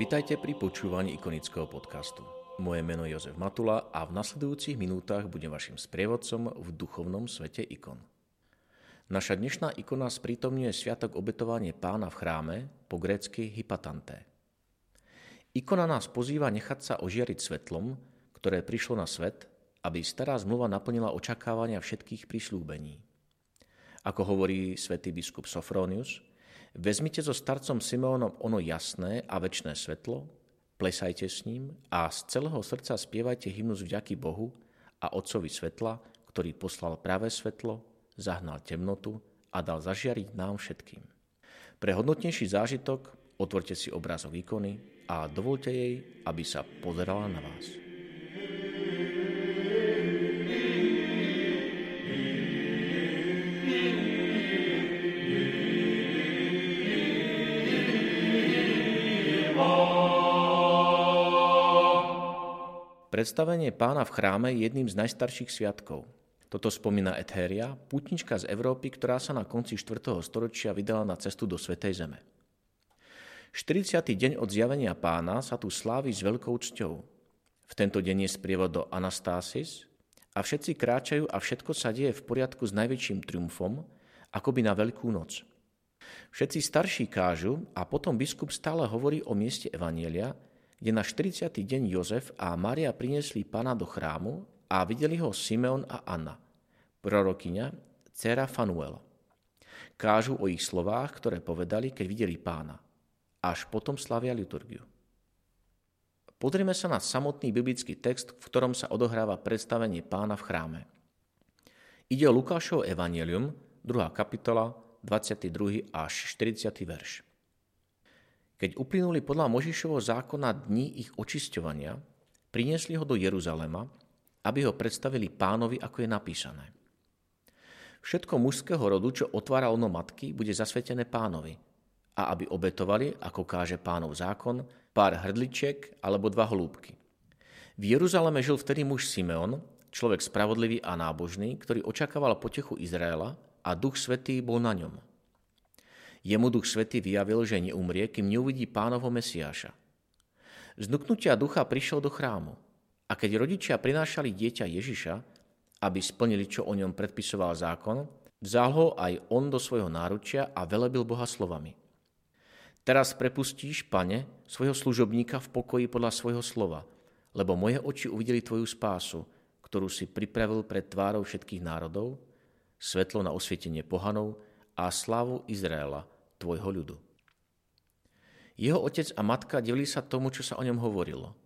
Vitajte pri počúvaní ikonického podcastu. Moje meno je Jozef Matula a v nasledujúcich minútach budem vašim sprievodcom v duchovnom svete ikon. Naša dnešná ikona sprítomňuje sviatok obetovanie pána v chráme, po grécky hypatanté. Ikona nás pozýva nechať sa ožiariť svetlom, ktoré prišlo na svet, aby stará zmluva naplnila očakávania všetkých prislúbení. Ako hovorí svätý biskup Sofronius, Vezmite so starcom Simeónom ono jasné a väčšné svetlo, plesajte s ním a z celého srdca spievajte hymnus vďaky Bohu a Otcovi svetla, ktorý poslal práve svetlo, zahnal temnotu a dal zažiariť nám všetkým. Pre hodnotnejší zážitok otvorte si obrázok ikony a dovolte jej, aby sa pozerala na vás. Predstavenie pána v chráme je jedným z najstarších sviatkov. Toto spomína Etheria, putnička z Európy, ktorá sa na konci 4. storočia vydala na cestu do Svetej Zeme. 40. deň od zjavenia pána sa tu slávi s veľkou cťou. V tento deň je sprievod do Anastasis a všetci kráčajú a všetko sa deje v poriadku s najväčším triumfom, akoby na Veľkú noc. Všetci starší kážu a potom biskup stále hovorí o mieste Evanielia, kde na 40. deň Jozef a Maria priniesli pána do chrámu a videli ho Simeon a Anna, prorokyňa, dcera Fanuel. Kážu o ich slovách, ktoré povedali, keď videli pána. Až potom slavia liturgiu. Pozrime sa na samotný biblický text, v ktorom sa odohráva predstavenie pána v chráme. Ide o Lukášovo evangelium, 2. kapitola, 22. až 40. verš. Keď uplynuli podľa Možišovho zákona dní ich očisťovania, priniesli ho do Jeruzalema, aby ho predstavili pánovi, ako je napísané. Všetko mužského rodu, čo otvára ono matky, bude zasvetené pánovi a aby obetovali, ako káže pánov zákon, pár hrdličiek alebo dva holúbky. V Jeruzaleme žil vtedy muž Simeon, človek spravodlivý a nábožný, ktorý očakával potechu Izraela a duch svetý bol na ňom. Jemu duch svety vyjavil, že neumrie, kým neuvidí pánovo Mesiáša. Znuknutia ducha prišiel do chrámu a keď rodičia prinášali dieťa Ježiša, aby splnili, čo o ňom predpisoval zákon, vzal ho aj on do svojho náručia a velebil Boha slovami. Teraz prepustíš, pane, svojho služobníka v pokoji podľa svojho slova, lebo moje oči uvideli tvoju spásu, ktorú si pripravil pred tvárou všetkých národov, svetlo na osvietenie pohanov a slávu Izraela, tvojho ľudu. Jeho otec a matka divili sa tomu, čo sa o ňom hovorilo.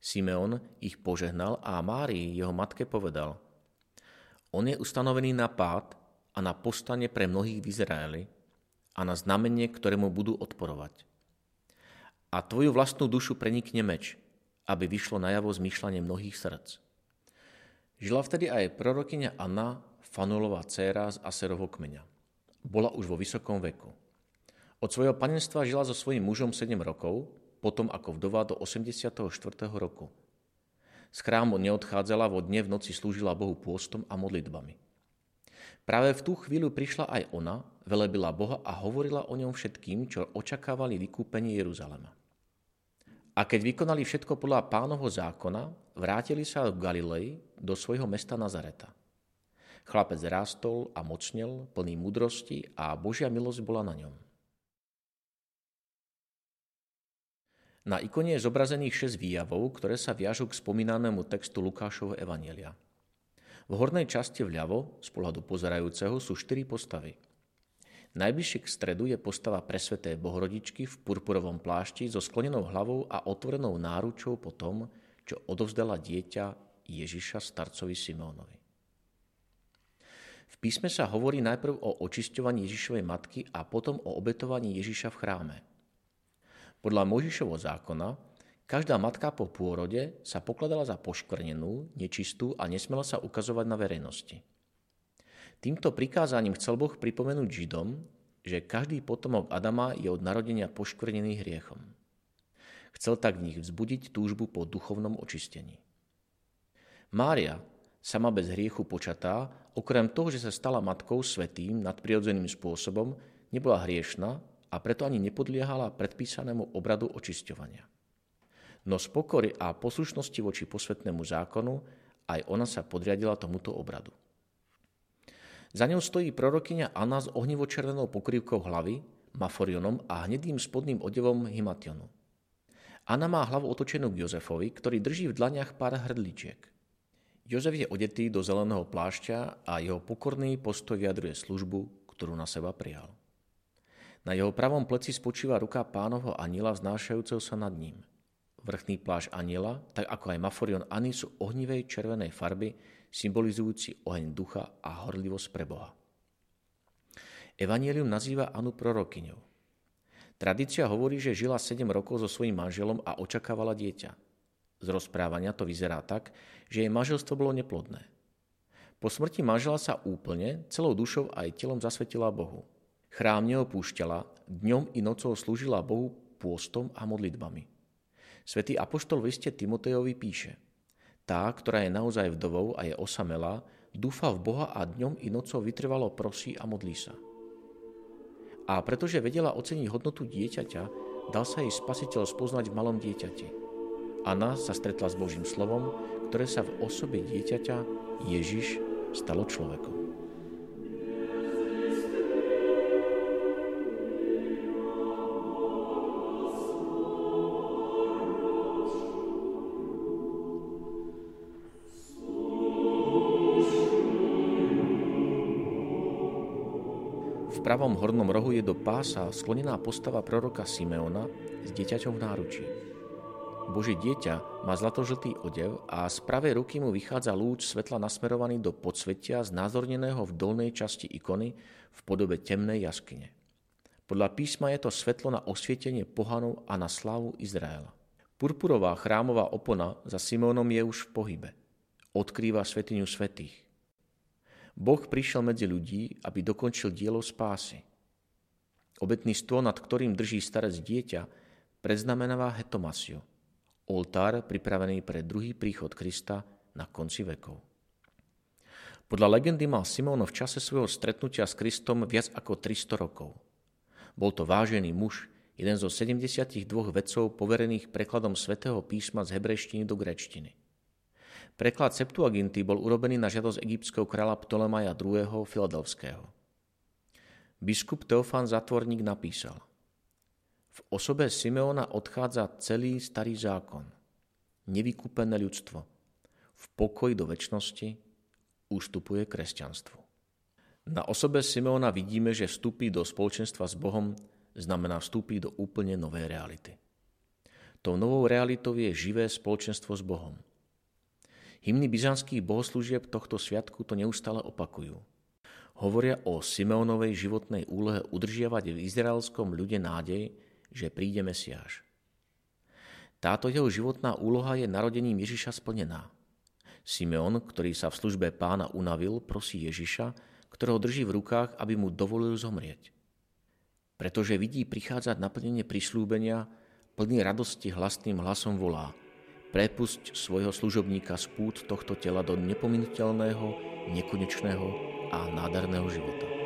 Simeon ich požehnal a Márii, jeho matke, povedal On je ustanovený na pád a na postane pre mnohých v Izraeli a na znamenie, ktorému budú odporovať. A tvoju vlastnú dušu prenikne meč, aby vyšlo najavo zmýšľanie mnohých srdc. Žila vtedy aj prorokyňa Anna, Fanulová dcéra z Aserovho kmeňa. Bola už vo vysokom veku. Od svojho panenstva žila so svojím mužom 7 rokov, potom ako vdova do 84. roku. Z chrámu neodchádzala, vo dne v noci slúžila Bohu pôstom a modlitbami. Práve v tú chvíľu prišla aj ona, velebila Boha a hovorila o ňom všetkým, čo očakávali vykúpenie Jeruzalema. A keď vykonali všetko podľa pánovho zákona, vrátili sa v Galilei do svojho mesta Nazareta. Chlapec rástol a mocnel, plný mudrosti a Božia milosť bola na ňom. Na ikone je zobrazených 6 výjavov, ktoré sa viažú k spomínanému textu Lukášovho Evanielia. V hornej časti vľavo, z pohľadu pozerajúceho, sú štyri postavy. Najbližšie k stredu je postava presveté Bohorodičky v purpurovom plášti so sklonenou hlavou a otvorenou náručou po tom, čo odovzdala dieťa Ježiša starcovi Simónovi. V písme sa hovorí najprv o očisťovaní Ježišovej matky a potom o obetovaní Ježiša v chráme. Podľa Možišovho zákona každá matka po pôrode sa pokladala za poškvrnenú, nečistú a nesmela sa ukazovať na verejnosti. Týmto prikázaním chcel Boh pripomenúť Židom, že každý potomok Adama je od narodenia poškvrnený hriechom. Chcel tak v nich vzbudiť túžbu po duchovnom očistení. Mária, sama bez hriechu počatá, okrem toho, že sa stala matkou svetým nadprirodzeným spôsobom, nebola hriešna a preto ani nepodliehala predpísanému obradu očisťovania. No z pokory a poslušnosti voči posvetnému zákonu aj ona sa podriadila tomuto obradu. Za ňou stojí prorokyňa Anna s ohnivočervenou pokrývkou hlavy, maforionom a hnedým spodným odevom himationu. Anna má hlavu otočenú k Jozefovi, ktorý drží v dlaniach pár hrdličiek. Jozef je odetý do zeleného plášťa a jeho pokorný postoj vyjadruje službu, ktorú na seba prijal. Na jeho pravom pleci spočíva ruka pánovho aniela vznášajúceho sa nad ním. Vrchný pláž aniela, tak ako aj maforion Ani, sú ohnivej červenej farby, symbolizujúci oheň ducha a horlivosť pre Boha. Evangelium nazýva Anu prorokyňou. Tradícia hovorí, že žila 7 rokov so svojím manželom a očakávala dieťa. Z rozprávania to vyzerá tak, že jej manželstvo bolo neplodné. Po smrti manžela sa úplne, celou dušou aj telom zasvetila Bohu. Chrám neopúšťala, dňom i nocou slúžila Bohu pôstom a modlitbami. Svetý apoštol v liste Timotejovi píše Tá, ktorá je naozaj vdovou a je osamelá, dúfa v Boha a dňom i nocou vytrvalo prosí a modlí sa. A pretože vedela oceniť hodnotu dieťaťa, dal sa jej spasiteľ spoznať v malom dieťati. Anna sa stretla s Božím slovom, ktoré sa v osobe dieťaťa Ježiš stalo človekom. pravom hornom rohu je do pása sklonená postava proroka Simeona s dieťaťom v náručí. Boží dieťa má zlatožltý odev a z pravej ruky mu vychádza lúč svetla nasmerovaný do podsvetia znázorneného v dolnej časti ikony v podobe temnej jaskyne. Podľa písma je to svetlo na osvietenie pohanov a na slávu Izraela. Purpurová chrámová opona za Simeonom je už v pohybe. Odkrýva svetiňu svetých. Boh prišiel medzi ľudí, aby dokončil dielo spásy. Obetný stôl, nad ktorým drží starec dieťa, predznamenáva hetomasiu, oltár pripravený pre druhý príchod Krista na konci vekov. Podľa legendy mal Simón v čase svojho stretnutia s Kristom viac ako 300 rokov. Bol to vážený muž, jeden zo 72 vedcov poverených prekladom svätého písma z hebrejštiny do grečtiny. Preklad Septuaginty bol urobený na žiadosť egyptského kráľa Ptolemaja II. Filadelfského. Biskup Teofán Zatvorník napísal V osobe Simeona odchádza celý starý zákon, nevykúpené ľudstvo. V pokoji do väčšnosti ustupuje kresťanstvu. Na osobe Simeona vidíme, že vstupí do spoločenstva s Bohom znamená vstúpiť do úplne novej reality. Tou novou realitou je živé spoločenstvo s Bohom – Hymny byzantských bohoslúžieb tohto sviatku to neustále opakujú. Hovoria o Simeonovej životnej úlohe udržiavať v izraelskom ľude nádej, že príde Mesiáš. Táto jeho životná úloha je narodením Ježiša splnená. Simeon, ktorý sa v službe pána unavil, prosí Ježiša, ktorého drží v rukách, aby mu dovolil zomrieť. Pretože vidí prichádzať naplnenie prislúbenia, plný radosti hlasným hlasom volá – Prepusť svojho služobníka z pút tohto tela do nepominuteľného, nekonečného a nádherného života.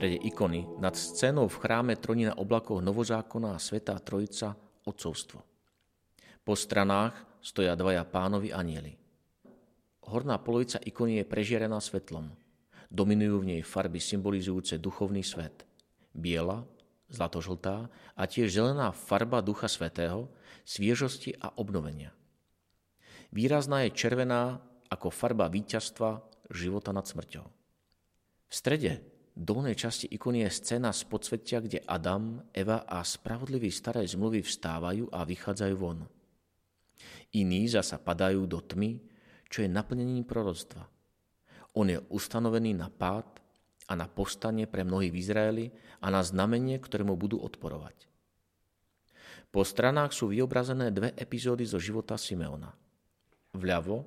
Strede ikony nad scénou v chráme troní na oblakoch novozákona a Svetá Trojica Otcovstvo. Po stranách stoja dvaja pánovi anieli. Horná polovica ikony je prežierená svetlom. Dominujú v nej farby symbolizujúce duchovný svet. Biela, zlatožltá a tiež zelená farba Ducha Svetého, sviežosti a obnovenia. Výrazná je červená ako farba víťazstva, života nad smrťou. V strede dolnej časti ikony je scéna z podsvetia, kde Adam, Eva a spravodliví staré zmluvy vstávajú a vychádzajú von. Iní zasa padajú do tmy, čo je naplnením proroctva. On je ustanovený na pád a na povstanie pre mnohých v Izraeli a na znamenie, ktoré mu budú odporovať. Po stranách sú vyobrazené dve epizódy zo života Simeona. Vľavo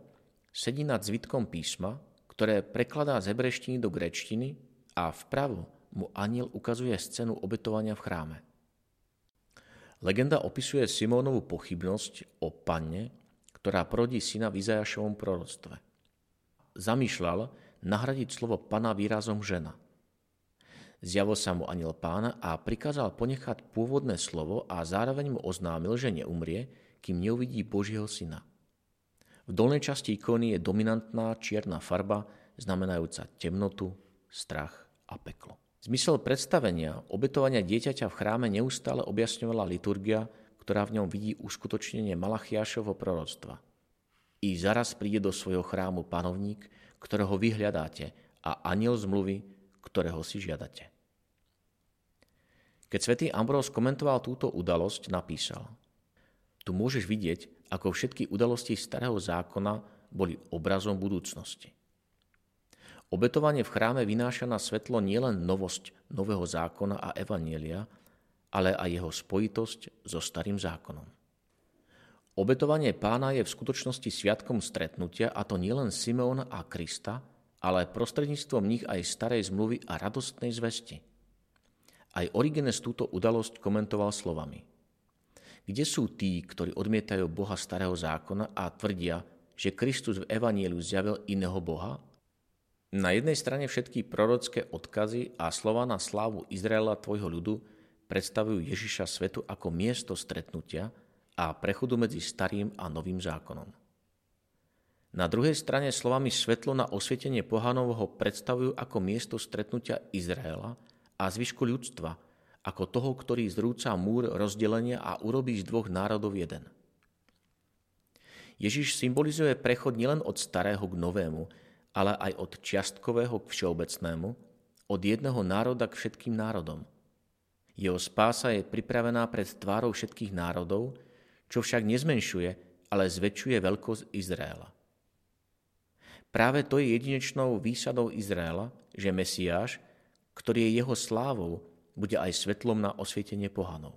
sedí nad zvitkom písma, ktoré prekladá z hebreštiny do grečtiny a vpravo mu aniel ukazuje scénu obetovania v chráme. Legenda opisuje Simónovú pochybnosť o panne, ktorá prodí syna v Izajašovom proroctve. Zamýšľal nahradiť slovo pana výrazom žena. Zjavil sa mu aniel pána a prikázal ponechať pôvodné slovo a zároveň mu oznámil, že neumrie, kým neuvidí Božieho syna. V dolnej časti ikony je dominantná čierna farba, znamenajúca temnotu, strach a peklo. Zmysel predstavenia obetovania dieťaťa v chráme neustále objasňovala liturgia, ktorá v ňom vidí uskutočnenie Malachiašovho proroctva. I zaraz príde do svojho chrámu panovník, ktorého vy hľadáte a aniel zmluvy, ktorého si žiadate. Keď svätý Ambrós komentoval túto udalosť, napísal Tu môžeš vidieť, ako všetky udalosti starého zákona boli obrazom budúcnosti. Obetovanie v chráme vynáša na svetlo nielen novosť nového zákona a evanielia, ale aj jeho spojitosť so starým zákonom. Obetovanie pána je v skutočnosti sviatkom stretnutia, a to nielen Simeona a Krista, ale prostredníctvom nich aj starej zmluvy a radostnej zvesti – aj Origenes túto udalosť komentoval slovami. Kde sú tí, ktorí odmietajú Boha starého zákona a tvrdia, že Kristus v Evanieliu zjavil iného Boha? Na jednej strane všetky prorocké odkazy a slova na slávu Izraela tvojho ľudu predstavujú Ježiša svetu ako miesto stretnutia a prechodu medzi starým a novým zákonom. Na druhej strane slovami svetlo na osvietenie pohanov ho predstavujú ako miesto stretnutia Izraela – a zvyšku ľudstva, ako toho, ktorý zrúca múr rozdelenia a urobí z dvoch národov jeden. Ježiš symbolizuje prechod nielen od starého k novému, ale aj od čiastkového k všeobecnému, od jedného národa k všetkým národom. Jeho spása je pripravená pred tvárou všetkých národov, čo však nezmenšuje, ale zväčšuje veľkosť Izraela. Práve to je jedinečnou výsadou Izraela, že Mesiáš, ktorý je jeho slávou, bude aj svetlom na osvietenie pohanov.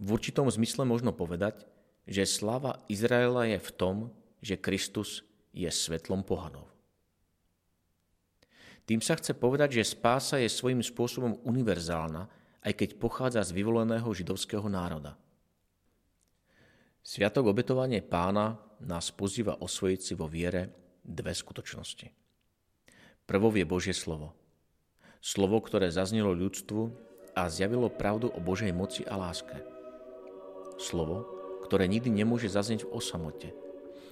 V určitom zmysle možno povedať, že sláva Izraela je v tom, že Kristus je svetlom pohanov. Tým sa chce povedať, že spása je svojím spôsobom univerzálna, aj keď pochádza z vyvoleného židovského národa. Sviatok obetovanie pána nás pozýva osvojiť si vo viere dve skutočnosti. Prvou je Božie slovo – Slovo, ktoré zaznelo ľudstvu a zjavilo pravdu o Božej moci a láske. Slovo, ktoré nikdy nemôže zaznieť v osamote.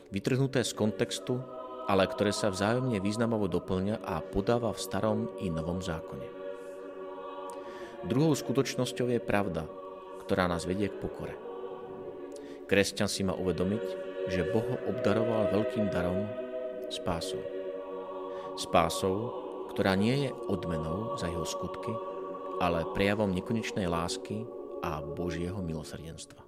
Vytrhnuté z kontextu, ale ktoré sa vzájomne významovo doplňa a podáva v starom i novom zákone. Druhou skutočnosťou je pravda, ktorá nás vedie k pokore. Kresťan si má uvedomiť, že Boh ho obdaroval veľkým darom spásou. Spásou, ktorá nie je odmenou za jeho skutky, ale prejavom nekonečnej lásky a Božieho milosrdenstva.